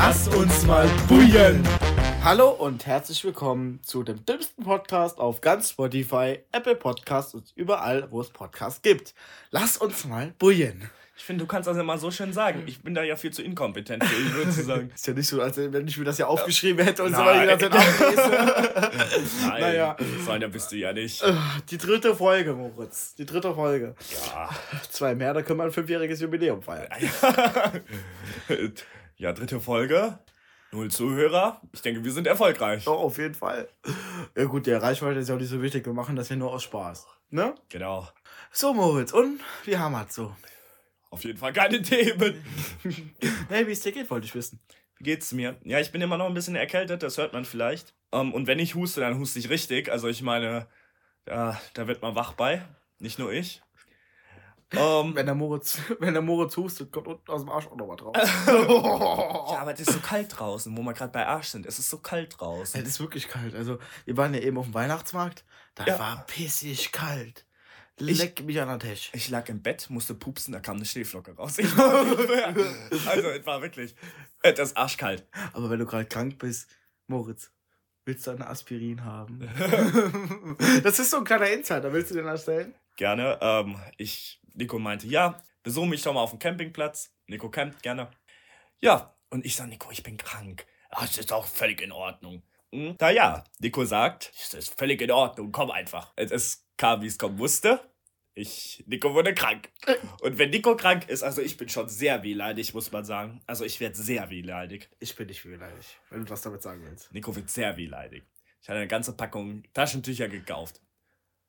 Lass uns mal buien! Hallo und herzlich willkommen zu dem dümmsten Podcast auf ganz Spotify, Apple Podcasts und überall, wo es Podcasts gibt. Lass uns mal buien! Ich finde, du kannst das immer so schön sagen. Ich bin da ja viel zu inkompetent für ihn, würde ich sagen. Ist ja nicht so, als wenn ich mir das ja aufgeschrieben hätte und so weiter Nein, naja. so einer bist du ja nicht. Die dritte Folge, Moritz. Die dritte Folge. Ja. Zwei mehr, da können wir ein fünfjähriges Jubiläum feiern. ja, dritte Folge. Null Zuhörer. Ich denke, wir sind erfolgreich. Oh, auf jeden Fall. Ja gut, der Reichweite ist ja auch nicht so wichtig. Wir machen das hier nur aus Spaß. Ne? Genau. So, Moritz, und wie haben wir es so? Auf jeden Fall keine Themen. hey, wie es dir geht, wollte ich wissen. Wie geht's mir? Ja, ich bin immer noch ein bisschen erkältet, das hört man vielleicht. Um, ähm, und wenn ich huste, dann huste ich richtig. Also ich meine, da, da wird man wach bei. Nicht nur ich. Um, wenn, der Moritz, wenn der Moritz hustet, kommt unten aus dem Arsch auch noch was drauf. ja, aber es ist so kalt draußen, wo wir gerade bei Arsch sind. Es ist so kalt draußen. Es ist wirklich kalt. Also, wir waren ja eben auf dem Weihnachtsmarkt. Da ja. war pissig kalt. Leck mich an der Tisch. Ich lag im Bett, musste pupsen, da kam eine Schneeflocke raus. also, es war wirklich, das ist arschkalt. Aber wenn du gerade krank bist, Moritz, willst du eine Aspirin haben? das ist so ein kleiner Insider, willst du den erstellen? Gerne. Ähm, ich, Nico meinte, ja, besuch mich doch mal auf dem Campingplatz. Nico campt gerne. Ja, und ich sag, Nico, ich bin krank. Ach, das ist auch völlig in Ordnung. Hm? Ja, Nico sagt, das ist völlig in Ordnung, komm einfach. Es kam, wie es kommen musste. Ich, Nico wurde krank. Und wenn Nico krank ist, also ich bin schon sehr wehleidig, muss man sagen. Also ich werde sehr wehleidig. Ich bin nicht wehleidig, wenn du was damit sagen willst. Nico wird sehr wehleidig. Ich hatte eine ganze Packung Taschentücher gekauft.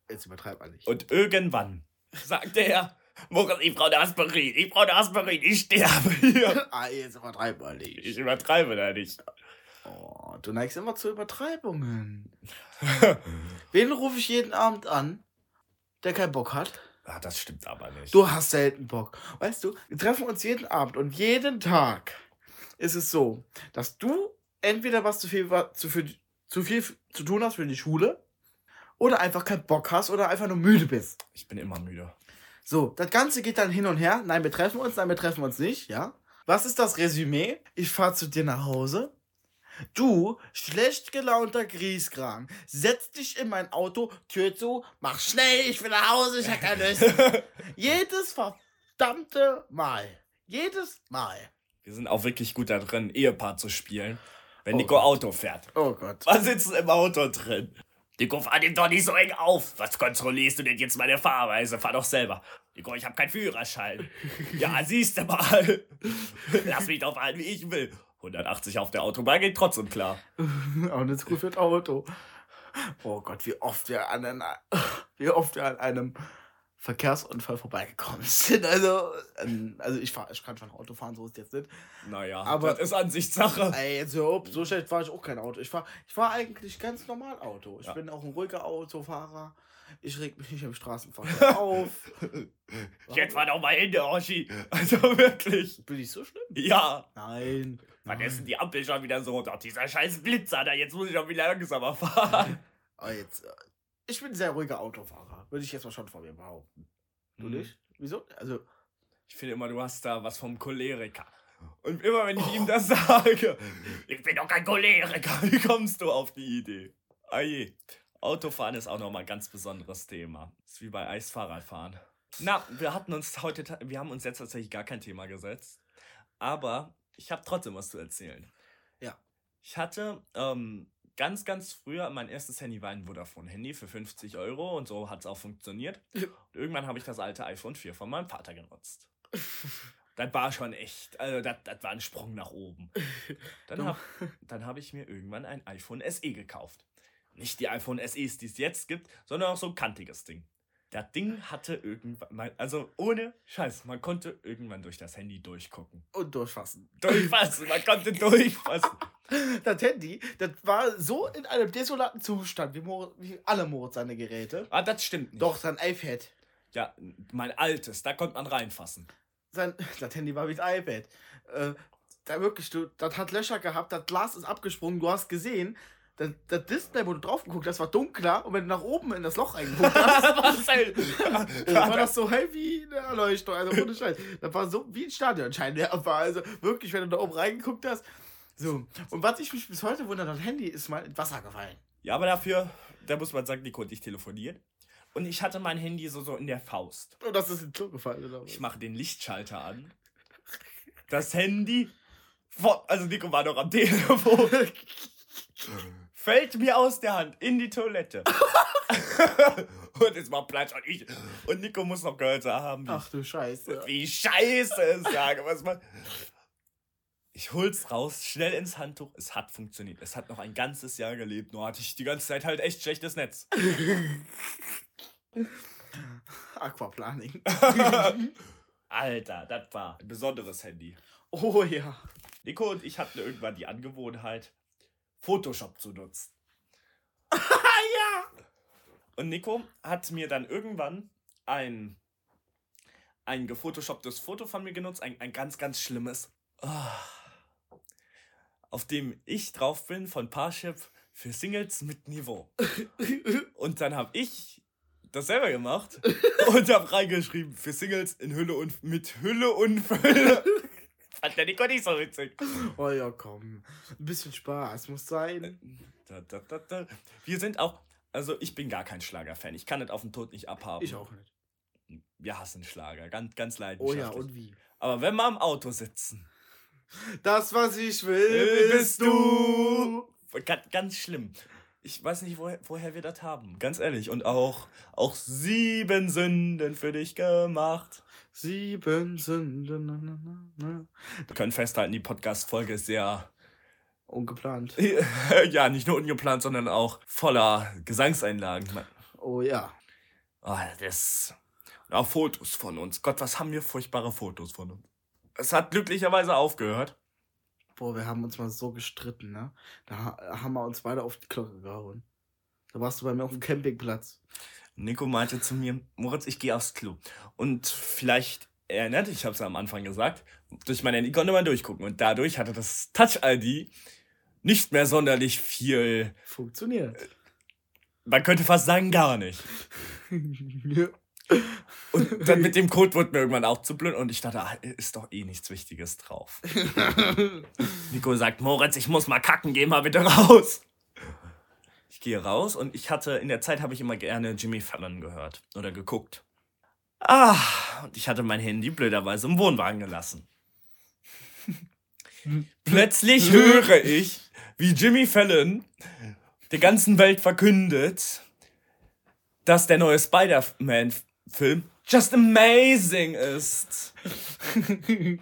Jetzt übertreib mal nicht. Und irgendwann sagte er, Moritz, ich brauche Aspirin, ich brauche Aspirin, ich sterbe hier. ah, jetzt übertreib mal nicht. Ich übertreibe da nicht. Oh, du neigst immer zu Übertreibungen. Wen rufe ich jeden Abend an, der keinen Bock hat? Ah, das stimmt aber nicht. Du hast selten Bock. Weißt du, wir treffen uns jeden Abend und jeden Tag ist es so, dass du entweder was zu viel, zu viel, zu viel zu tun hast für die Schule oder einfach keinen Bock hast oder einfach nur müde bist. Ich bin immer müde. So, das Ganze geht dann hin und her. Nein, wir treffen uns, nein, wir treffen uns nicht, ja? Was ist das Resümee? Ich fahre zu dir nach Hause, Du, schlecht gelaunter Grieskram, setz dich in mein Auto, Tür zu, mach schnell, ich will nach Hause, ich hab keine Lust. Jedes verdammte Mal. Jedes Mal. Wir sind auch wirklich gut da drin, Ehepaar zu spielen, wenn oh Nico Gott. Auto fährt. Oh Gott. Was sitzt im Auto drin? Nico, fahr den doch nicht so eng auf. Was kontrollierst du denn jetzt meine Fahrweise? Fahr doch selber. Nico, ich hab keinen Führerschein. ja, siehst du mal. Lass mich doch fahren, wie ich will. 180 auf der Autobahn geht trotzdem klar. Auch nicht gut für das Auto. Oh Gott, wie oft wir an, einer, wie oft wir an einem Verkehrsunfall vorbeigekommen sind. Also, ähm, also ich, fahr, ich kann schon Auto fahren, so ist jetzt nicht. Naja, aber das ist Ansichtssache. Ey, jetzt hör so schlecht fahre ich auch kein Auto. Ich fahre ich fahr eigentlich ganz normal Auto. Ich ja. bin auch ein ruhiger Autofahrer. Ich reg mich nicht im Straßenverkehr auf. Jetzt fahr doch mal hin, der Oschi. Also wirklich. Bin ich so schlimm? Ja. Nein. Denn die Ampel schon wieder so? Doch, dieser scheiß Blitzer da, jetzt muss ich doch wieder langsamer fahren. Aber jetzt, ich bin ein sehr ruhiger Autofahrer, würde ich jetzt mal schon von mir behaupten. Du hm. nicht? Wieso? Also. Ich finde immer, du hast da was vom Choleriker. Und immer wenn ich oh. ihm das sage, ich bin doch kein Choleriker, wie kommst du auf die Idee? Ah je. Autofahren ist auch nochmal ein ganz besonderes Thema. ist wie bei Eisfahrradfahren. Na, wir hatten uns heute, wir haben uns jetzt tatsächlich gar kein Thema gesetzt. Aber ich habe trotzdem was zu erzählen. Ja. Ich hatte ähm, ganz, ganz früher, mein erstes Handy war ein Vodafone-Handy für 50 Euro und so hat es auch funktioniert. Ja. Und irgendwann habe ich das alte iPhone 4 von meinem Vater genutzt. das war schon echt, also das, das war ein Sprung nach oben. Dann habe hab ich mir irgendwann ein iPhone SE gekauft. Nicht die iPhone SEs, die es jetzt gibt, sondern auch so ein kantiges Ding. Das Ding hatte irgendwann, also ohne Scheiß, man konnte irgendwann durch das Handy durchgucken. Und durchfassen. Durchfassen, man konnte durchfassen. Das Handy, das war so in einem desolaten Zustand, wie, Moritz, wie alle Moritz seine Geräte. Ah, das stimmt nicht. Doch, sein iPad. Ja, mein altes, da konnte man reinfassen. Sein, das Handy war wie das iPad. Äh, da wirklich, du, das hat Löcher gehabt, das Glas ist abgesprungen, du hast gesehen, das, das Display, wo du drauf geguckt hast, war dunkler und wenn du nach oben in das Loch reingeguckt hast, war, hell. war das so hell wie eine Erleuchtung. Also ohne Scheiß. Das war so wie ein Stadionschein. Der war also wirklich, wenn du da oben reingeguckt hast, So, und was ich mich bis heute wundere, das Handy ist mal ins Wasser gefallen. Ja, aber dafür, da muss man sagen, Nico und ich telefoniert. Und ich hatte mein Handy so, so in der Faust. Und das ist ins Klo gefallen, oder was? Ich mache den Lichtschalter an. Das Handy, also Nico war noch am Telefon, fällt mir aus der Hand in die Toilette. und es war Platsch und ich. Und Nico muss noch gehört haben, Ach du Scheiße. wie scheiße es sage. Was man. Ich hol's raus, schnell ins Handtuch. Es hat funktioniert. Es hat noch ein ganzes Jahr gelebt. Nur hatte ich die ganze Zeit halt echt schlechtes Netz. Aquaplaning. Alter, das war ein besonderes Handy. Oh ja. Nico und ich hatten irgendwann die Angewohnheit, Photoshop zu nutzen. ja. Und Nico hat mir dann irgendwann ein, ein gefotoshopptes Foto von mir genutzt, ein, ein ganz, ganz schlimmes, Ah. Auf dem ich drauf bin von Parship für Singles mit Niveau. Und dann habe ich das selber gemacht und habe reingeschrieben für Singles in Hülle und mit Hülle und Fülle. Fand der Nico nicht so witzig. Oh ja, komm. Ein bisschen Spaß muss sein. Da, da, da, da. Wir sind auch, also ich bin gar kein Schlagerfan. Ich kann das auf den Tod nicht abhaben. Ich auch nicht. Wir hassen Schlager, ganz, ganz Oh leidenschaftlich. ja, und wie? Aber wenn wir im Auto sitzen, Das, was ich will, Äh, bist du. ganz, ganz schlimm. Ich weiß nicht, woher, woher wir das haben. Ganz ehrlich. Und auch, auch sieben Sünden für dich gemacht. Sieben Sünden. Na, na, na. Wir können festhalten, die Podcast-Folge ist sehr, Ungeplant. ja, nicht nur ungeplant, sondern auch voller Gesangseinlagen. Oh ja. Oh, das. Und auch Fotos von uns. Gott, was haben wir furchtbare Fotos von uns. Es hat glücklicherweise aufgehört. Boah, wir haben uns mal so gestritten, ne? Da ha- haben wir uns beide auf die Glocke gehauen. Da warst du bei mir auf dem Campingplatz. Nico meinte zu mir, Moritz, ich gehe aufs Klo. Und vielleicht erinnert, ich habe es am Anfang gesagt, durch mein Handy konnte man durchgucken. Und dadurch hatte das Touch-ID nicht mehr sonderlich viel, Funktioniert. man könnte fast sagen, gar nicht. Und dann mit dem Code wurde mir irgendwann auch zu blöd und ich dachte, ah, ist doch eh nichts Wichtiges drauf. Nico sagt, Moritz, ich muss mal kacken, geh mal bitte raus. Ich gehe raus und ich hatte, in der Zeit habe ich immer gerne Jimmy Fallon gehört oder geguckt. Ah, und ich hatte mein Handy blöderweise im Wohnwagen gelassen. Plötzlich höre ich, wie Jimmy Fallon der ganzen Welt verkündet, dass der neue Spider-Man-Film just amazing ist.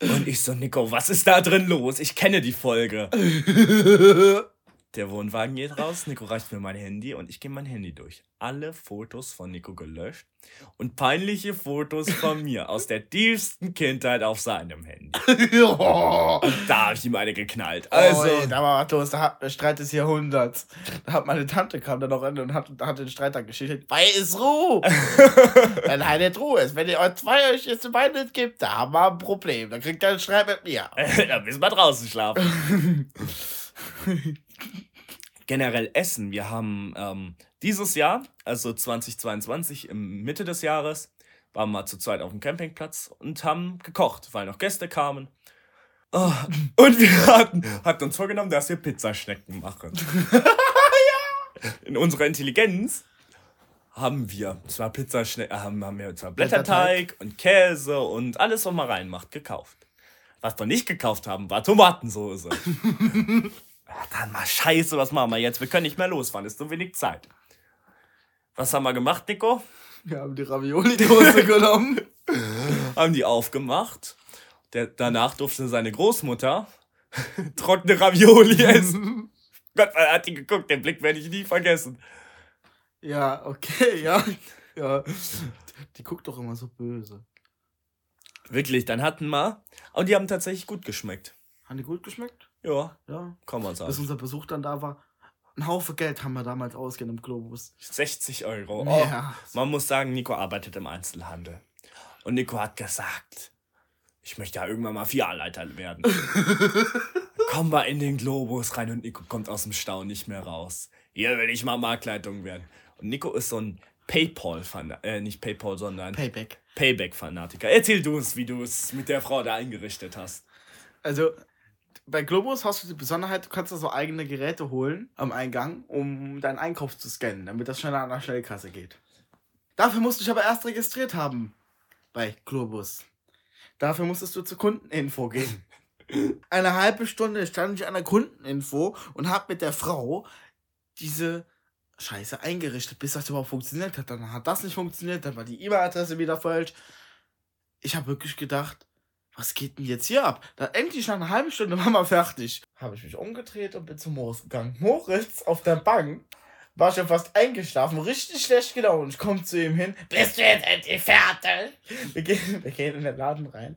Und ich so, Nico, was ist da drin los? Ich kenne die Folge. Der Wohnwagen geht raus, Nico reicht mir mein Handy und ich gehe mein Handy durch. Alle Fotos von Nico gelöscht und peinliche Fotos von mir aus der tiefsten Kindheit auf seinem Handy. oh, Da habe ich ihm eine geknallt. Also, ey, da war was los. Da hat, der Streit des Jahrhunderts. Da hat meine Tante kam dann noch rein und hat, hat den Streit dann geschildert. Bei ist Ruhe. Wenn eine Ruhe ist. Wenn ihr euch zwei euch jetzt beide nicht gibt, da haben wir ein Problem. Dann kriegt ihr einen Streit mit mir. da müssen wir draußen schlafen. Generell Essen. Wir haben ähm, dieses Jahr, also 2022, im Mitte des Jahres, waren wir zu zweit auf dem Campingplatz und haben gekocht, weil noch Gäste kamen. Oh, und wir hatten, hatten uns vorgenommen, dass wir Pizzaschnecken machen. In unserer Intelligenz haben wir zwar Pizzaschnecken, haben, haben wir zwar Blätterteig und Käse und alles, was man reinmacht, gekauft. Was wir nicht gekauft haben, war Tomatensoße. Ja, Dann mal scheiße, was machen wir jetzt? Wir können nicht mehr losfahren, ist so wenig Zeit. Was haben wir gemacht, Nico? Wir haben die Ravioli-Dose genommen. Haben die aufgemacht. Der, danach durfte seine Großmutter trockene Ravioli essen. Gott, er hat die geguckt, den Blick werde ich nie vergessen. Ja, okay, ja. Ja. Die guckt doch immer so böse. Wirklich, dann hatten wir. Und die haben tatsächlich gut geschmeckt. Haben die gut geschmeckt? Ja, Ja. kann man Bis sagen. unser Besuch dann da war. Ein Haufen Geld haben wir damals ausgegeben im Globus. 60 Euro. Oh, Ja. Man muss sagen, Nico arbeitet im Einzelhandel. Und Nico hat gesagt, ich möchte ja irgendwann mal Filialleiter werden. Komm mal in den Globus rein und Nico kommt aus dem Stau nicht mehr raus. Hier will ich mal Marktleitung werden. Und Nico ist so ein Paypal-Fanatiker, äh, nicht Paypal, sondern Payback. Payback-Fanatiker. Erzähl du es, wie du es mit der Frau da eingerichtet hast. Also, bei Globus hast du die Besonderheit, du kannst da so eigene Geräte holen am Eingang, um deinen Einkauf zu scannen, damit das schneller an der Schnellkasse geht. Dafür musst du dich aber erst registriert haben bei Globus. Dafür musstest du zur Kundeninfo gehen. Eine halbe Stunde stand ich an der Kundeninfo und hab mit der Frau diese Scheiße eingerichtet, bis das überhaupt funktioniert hat. Dann hat das nicht funktioniert, dann war die E-Mail-Adresse wieder falsch. Ich habe wirklich gedacht, was geht denn jetzt hier ab? Da endlich nach einer halben Stunde war man fertig. Habe ich mich umgedreht und bin zu Moritz gegangen. Moritz auf der Bank war schon fast eingeschlafen, richtig schlecht gelaunt. Ich komme zu ihm hin. Bist du jetzt endlich fertig? Wir gehen, wir gehen in den Laden rein.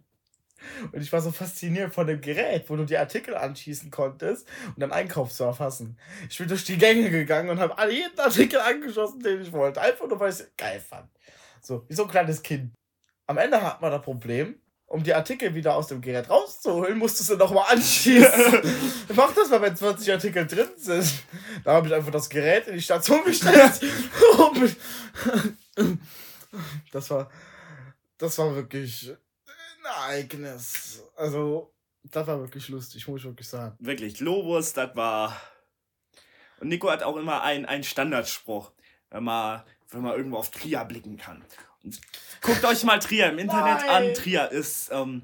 Und ich war so fasziniert von dem Gerät, wo du die Artikel anschließen konntest und dann Einkauf zu erfassen. Ich bin durch die Gänge gegangen und habe alle jeden Artikel angeschossen, den ich wollte. Einfach nur, weil ich es geil fand. So, wie so ein kleines Kind. Am Ende hat man das Problem, um die Artikel wieder aus dem Gerät rauszuholen, musstest du nochmal anschließen. Mach das mal, wenn 20 Artikel drin sind. Da habe ich einfach das Gerät in die Station gestellt. das war, das war wirklich ein Ereignis. Also, das war wirklich lustig, muss ich wirklich sagen. Wirklich, Globus, das war. Und Nico hat auch immer einen, einen Standardspruch, wenn man, wenn man irgendwo auf Trier blicken kann. Und guckt euch mal Trier im Internet Nein. an. Trier ist, ähm,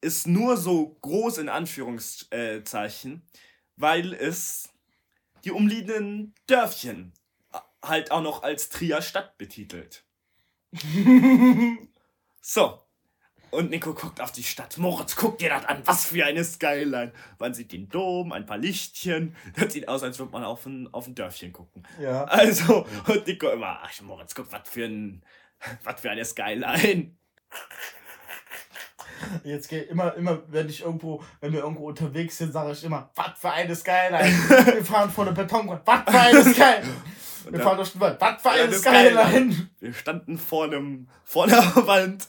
ist nur so groß in Anführungszeichen, weil es die umliegenden Dörfchen halt auch noch als Trier Stadt betitelt. so, und Nico guckt auf die Stadt. Moritz, guck dir das an. Was für eine Skyline. Man sieht den Dom, ein paar Lichtchen. Das sieht aus, als würde man auf ein, auf ein Dörfchen gucken. Ja. Also, und Nico immer, ach, Moritz, guck, was für ein, was für eine Skyline. Jetzt geht immer, immer, wenn ich irgendwo, wenn wir irgendwo unterwegs sind, sage ich immer, was für eine Skyline. wir fahren vor der Betonwand, was für eine Skyline. Wir fahren durch den Wald. Was für eine Skyline! Wir standen vor einem, vor einer Wand.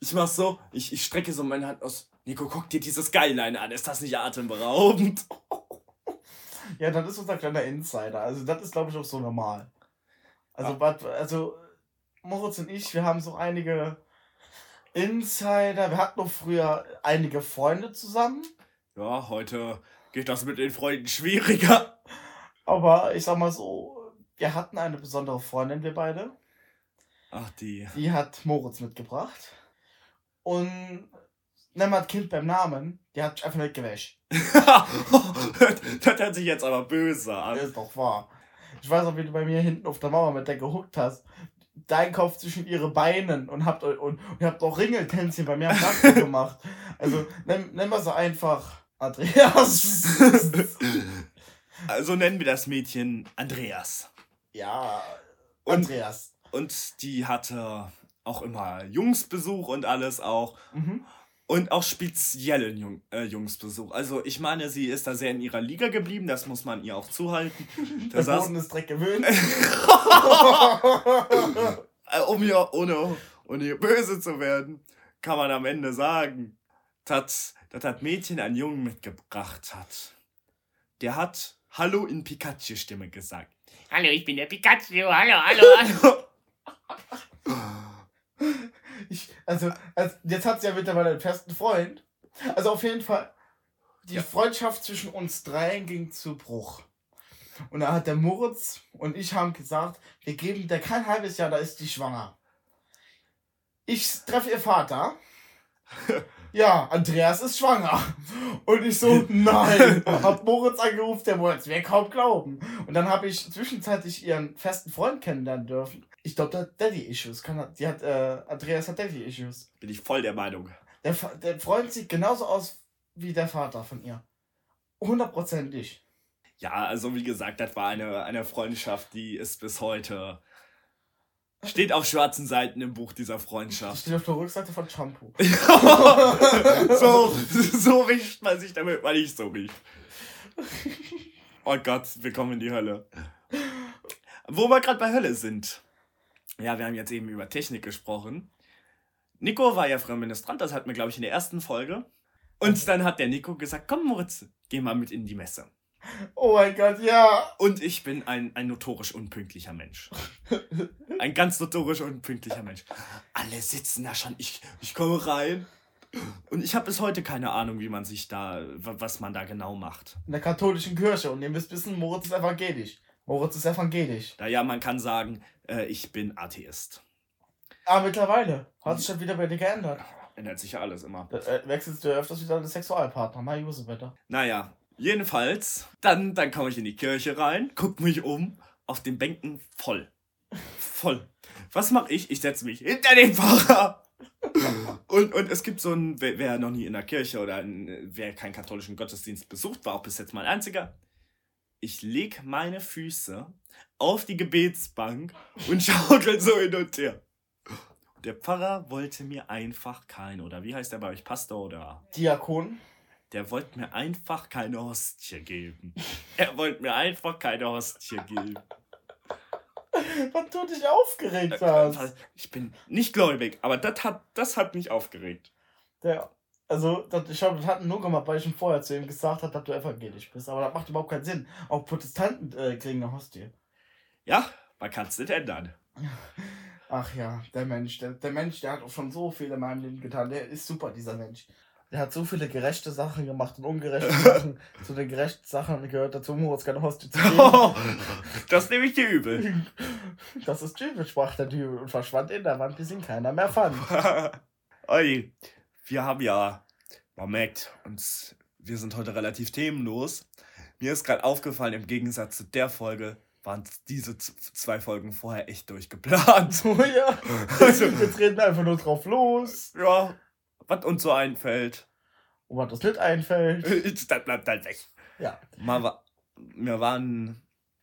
Ich mach so, ich, ich strecke so meine Hand aus. Nico, guck dir diese Skyline an. Ist das nicht atemberaubend? Ja, das ist unser kleiner Insider. Also, das ist, glaube ich, auch so normal. Also, ja. wat, also, Moritz und ich, wir haben so einige Insider. Wir hatten noch früher einige Freunde zusammen. Ja, heute geht das mit den Freunden schwieriger. Aber ich sag mal so, wir hatten eine besondere Freundin, wir beide. Ach, die. Die hat Moritz mitgebracht. Und nenn mal das Kind beim Namen, die hat einfach nicht gewäscht. das hört sich jetzt aber böse an. Das ist doch wahr. Ich weiß auch, wie du bei mir hinten auf der Mauer mit der gehuckt hast. Dein Kopf zwischen ihre Beinen und habt, und, und ihr habt auch Ringeltänzchen bei mir am Tag gemacht. Also, nenn, nenn mal so einfach Andreas. also nennen wir das Mädchen Andreas. Ja, Andreas. Und, und die hatte auch immer Jungsbesuch und alles auch. Mhm. Und auch speziellen Jung, äh, Jungsbesuch. Also ich meine, sie ist da sehr in ihrer Liga geblieben, das muss man ihr auch zuhalten. Der saß, Boden ist Dreck gewöhnt. Äh, um ihr ohne, ohne ihr böse zu werden, kann man am Ende sagen, dass das Mädchen einen Jungen mitgebracht hat. Der hat Hallo in Pikachu-Stimme gesagt. Hallo, ich bin der Pikachu. Hallo, hallo, hallo. ich, also, also, jetzt hat sie ja mittlerweile einen festen Freund. Also auf jeden Fall, die ja. Freundschaft zwischen uns dreien ging zu Bruch. Und da hat der Moritz und ich haben gesagt, wir geben der kein halbes Jahr, da ist die schwanger. Ich treffe ihr Vater. Ja, Andreas ist schwanger. Und ich so, nein. hab Moritz angerufen, der wollte es mir kaum glauben. Und dann habe ich zwischenzeitlich ihren festen Freund kennenlernen dürfen. Ich glaube, der hat Daddy-Issues. Die hat, äh, Andreas hat Daddy-Issues. Bin ich voll der Meinung. Der, der Freund sieht genauso aus wie der Vater von ihr. Hundertprozentig. Ja, also wie gesagt, das war eine, eine Freundschaft, die ist bis heute Steht auf schwarzen Seiten im Buch dieser Freundschaft. Steht auf der Rückseite von Shampoo. so, so riecht man sich, damit man nicht so riecht. Oh Gott, wir kommen in die Hölle. Wo wir gerade bei Hölle sind. Ja, wir haben jetzt eben über Technik gesprochen. Nico war ja früher Ministrant, das hatten wir, glaube ich, in der ersten Folge. Und dann hat der Nico gesagt, komm Moritz, geh mal mit in die Messe. Oh mein Gott, ja. Und ich bin ein, ein notorisch unpünktlicher Mensch. Ein ganz notorisch unpünktlicher Mensch. Alle sitzen da schon. Ich, ich komme rein. Und ich habe bis heute keine Ahnung, wie man sich da, wa- was man da genau macht. In der katholischen Kirche. Und ihr müsst wissen, Moritz ist evangelisch. Moritz ist evangelisch. Naja, man kann sagen, äh, ich bin Atheist. Ah, mittlerweile. Hat sich das wieder bei dir geändert. Ändert sich ja alles immer. Da, äh, wechselst du öfters wieder den Sexualpartner. Mal Josef bitte. Naja, jedenfalls, dann, dann komme ich in die Kirche rein, guck mich um, auf den Bänken voll. Voll. Was mache ich? Ich setze mich hinter den Pfarrer. Und, und es gibt so ein, wer, wer noch nie in der Kirche oder in, wer keinen katholischen Gottesdienst besucht, war auch bis jetzt mein einziger. Ich leg meine Füße auf die Gebetsbank und schaukel so hin und her. Der Pfarrer wollte mir einfach kein, oder wie heißt der bei euch, Pastor oder Diakon. Der wollte mir einfach keine Hostie geben. Er wollte mir einfach keine Hostie geben. Was du dich aufgeregt hast. Ich bin nicht gläubig, aber das hat, das hat mich aufgeregt. Der, also, das, ich glaube, das hat nur gemacht, weil ich ihm vorher zu ihm gesagt habe, dass du evangelisch bist. Aber das macht überhaupt keinen Sinn. Auch Protestanten äh, kriegen eine Hostie. Ja, man kann es nicht ändern. Ach ja, der Mensch, der, der Mensch, der hat auch schon so viel in meinem Leben getan. Der ist super, dieser Mensch. Der hat so viele gerechte Sachen gemacht und ungerechte Sachen. Zu den gerechten Sachen gehört dazu, Moritz keine Hostie zu geben. das nehme ich dir übel. Das ist typisch, sprach der Typ und verschwand in der Wand, bis ihn keiner mehr fand. Oi, wir haben ja, man merkt, uns, wir sind heute relativ themenlos. Mir ist gerade aufgefallen, im Gegensatz zu der Folge waren diese zwei Folgen vorher echt durchgeplant. So, ja. Also- Jetzt reden wir einfach nur drauf los. Ja, was uns so einfällt. Und was das nicht einfällt. das bleibt halt weg. Ja. Mal wa wir waren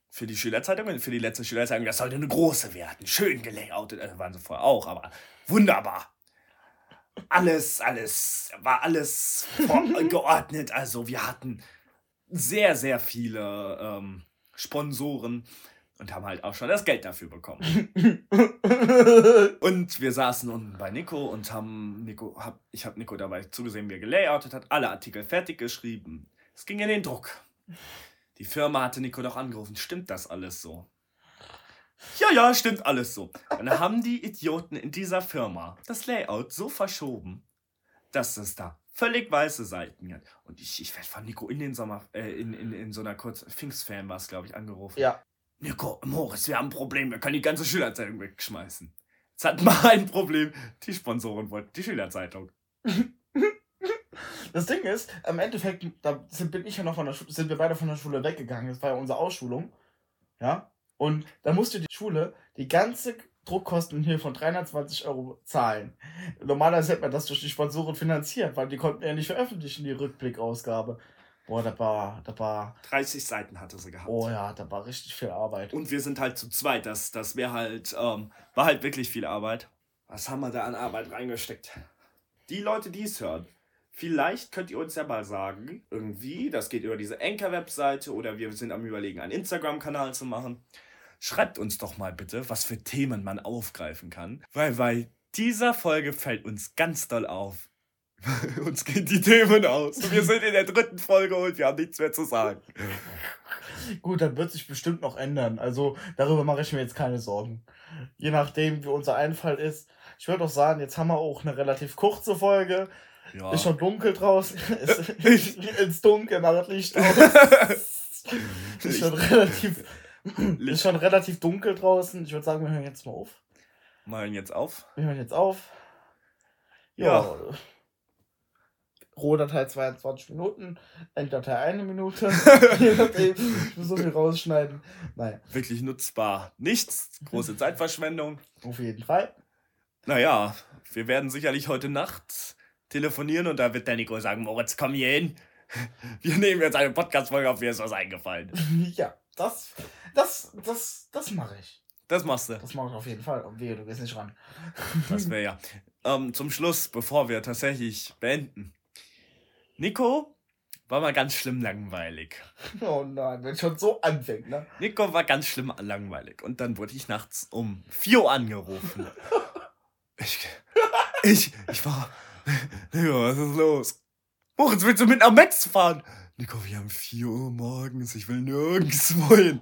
für die Schülerzeitung, für die letzte Schülerzeitung, das sollte eine große werden. Schön gelayoutet, also waren sie vorher auch, aber wunderbar. Alles, alles, war alles geordnet. Also wir hatten sehr, sehr viele ähm, Sponsoren und haben halt auch schon das Geld dafür bekommen. Und wir saßen unten bei Nico und haben Nico, hab, ich habe Nico dabei zugesehen, wie er gelayoutet hat, alle Artikel fertig geschrieben. Es ging in den Druck. Die Firma hatte Nico doch angerufen. Stimmt das alles so? Ja, ja, stimmt alles so. Und dann haben die Idioten in dieser Firma das Layout so verschoben, dass es da völlig weiße Seiten hat. Und ich, ich werde von Nico in den Sommer, äh, in, in, in so einer kurzen Pfingstfan war es, glaube ich, angerufen. ja. Nico, Moritz, wir haben ein Problem. Wir können die ganze Schülerzeitung wegschmeißen. Jetzt hatten wir ein Problem. Die Sponsoren wollten die Schülerzeitung. Das Ding ist, im Endeffekt, da sind, bin ich ja noch von der sind wir beide von der Schule weggegangen. Das war ja unsere Ausschulung. Ja. Und da musste die Schule die ganze Druckkosten hier von 320 Euro zahlen. Normalerweise hätte man das durch die Sponsoren finanziert, weil die konnten ja nicht veröffentlichen, die Rückblickausgabe. Boah, da war, da war, 30 Seiten hatte sie gehabt. oh ja, da war richtig viel Arbeit. Und wir sind halt zu zweit. Das, das wäre halt, ähm, war halt wirklich viel Arbeit. Was haben wir da an Arbeit reingesteckt? Die Leute, die es hören, vielleicht könnt ihr uns ja mal sagen, irgendwie, das geht über diese Anchor-Webseite oder wir sind am Überlegen, einen Instagram-Kanal zu machen. Schreibt uns doch mal bitte, was für Themen man aufgreifen kann. Weil bei dieser Folge fällt uns ganz doll auf. uns gehen die Themen aus. Wir sind in der dritten Folge und wir haben nichts mehr zu sagen. Gut, dann wird sich bestimmt noch ändern. Also darüber mache ich mir jetzt keine Sorgen. Je nachdem, wie unser Einfall ist. Ich würde auch sagen, jetzt haben wir auch eine relativ kurze Folge. Ja. Ist schon dunkel draußen. Ist, ins Dunkel, mach das Licht aus. ist schon relativ, ist schon relativ dunkel draußen. Ich würde sagen, wir hören jetzt mal auf. Malen jetzt auf. Wir hören jetzt auf. Ja. Ja. Rohdatei 22 Minuten, Enddatei eine Minute. Ich muss so viel rausschneiden. Naja, Wirklich nutzbar. Nichts. Große Zeitverschwendung. auf jeden Fall. Naja, wir werden sicherlich heute Nacht telefonieren und da wird der Nico sagen, Moritz, komm hier hin. Wir nehmen jetzt eine Podcast-Folge auf, mir ist was eingefallen. Ja, das, das, das, das mache ich. Das machst du. Das mache ich auf jeden Fall. Und wehe, du gehst nicht ran. Das wäre ja. Ähm, zum Schluss, bevor wir tatsächlich beenden. Nico war mal ganz schlimm langweilig. Oh nein, wenn schon so anfängt, ne? Nico war ganz schlimm langweilig. Und dann wurde ich nachts um 4 Uhr angerufen. Ich, ich, ich war. Nico, was ist los? Moritz, willst du mit nach Metz fahren? Nico, wir haben 4 Uhr morgens, ich will nirgends wohin.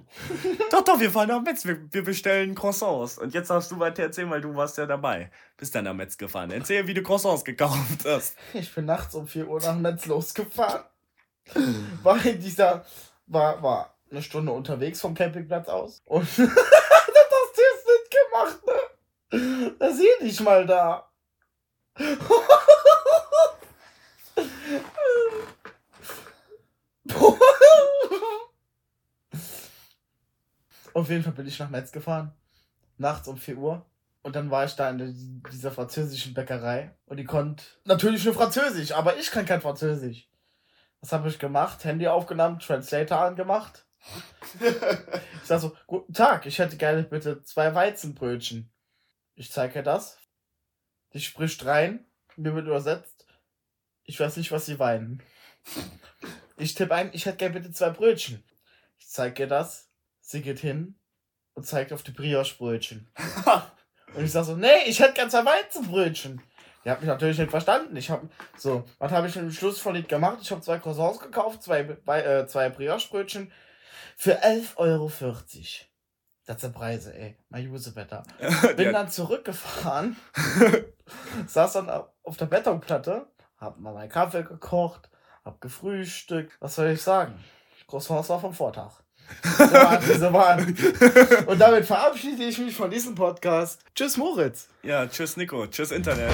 doch, doch, wir fahren nach Metz, wir, wir bestellen Croissants. Und jetzt darfst du weiter erzählen, weil du warst ja dabei. Bist dann nach Metz gefahren. Erzähl, wie du Croissants gekauft hast. Ich bin nachts um 4 Uhr nach Metz losgefahren. War in dieser, war, war eine Stunde unterwegs vom Campingplatz aus. Und das Test nicht gemacht, ne? Da sehe ich mal da. Auf jeden Fall bin ich nach Metz gefahren. Nachts um 4 Uhr. Und dann war ich da in dieser französischen Bäckerei. Und die konnte natürlich nur Französisch, aber ich kann kein Französisch. Was habe ich gemacht? Handy aufgenommen, Translator angemacht. ich sag so, guten Tag, ich hätte gerne bitte zwei Weizenbrötchen. Ich zeige ihr das. Die spricht rein, mir wird übersetzt. Ich weiß nicht, was sie weinen. Ich tippe ein, ich hätte gerne bitte zwei Brötchen. Ich zeige ihr das. Sie geht hin und zeigt auf die Brioche-Brötchen. und ich sag so, nee, ich hätte gerne zwei Weizenbrötchen. Die hat mich natürlich nicht verstanden. Ich habe so, was habe ich im Schluss von Lied gemacht? Ich habe zwei Croissants gekauft, zwei, äh, zwei Brioche-Brötchen für 11,40 Euro. Das sind Preise, ey. Mein Usewetter. Bin dann zurückgefahren, saß dann auf der Betonplatte, hab mal meinen Kaffee gekocht, hab gefrühstückt. Was soll ich sagen? Croissants war vom Vortag. So waren, so waren. Und damit verabschiede ich mich von diesem Podcast. Tschüss, Moritz. Ja, tschüss, Nico. Tschüss, Internet.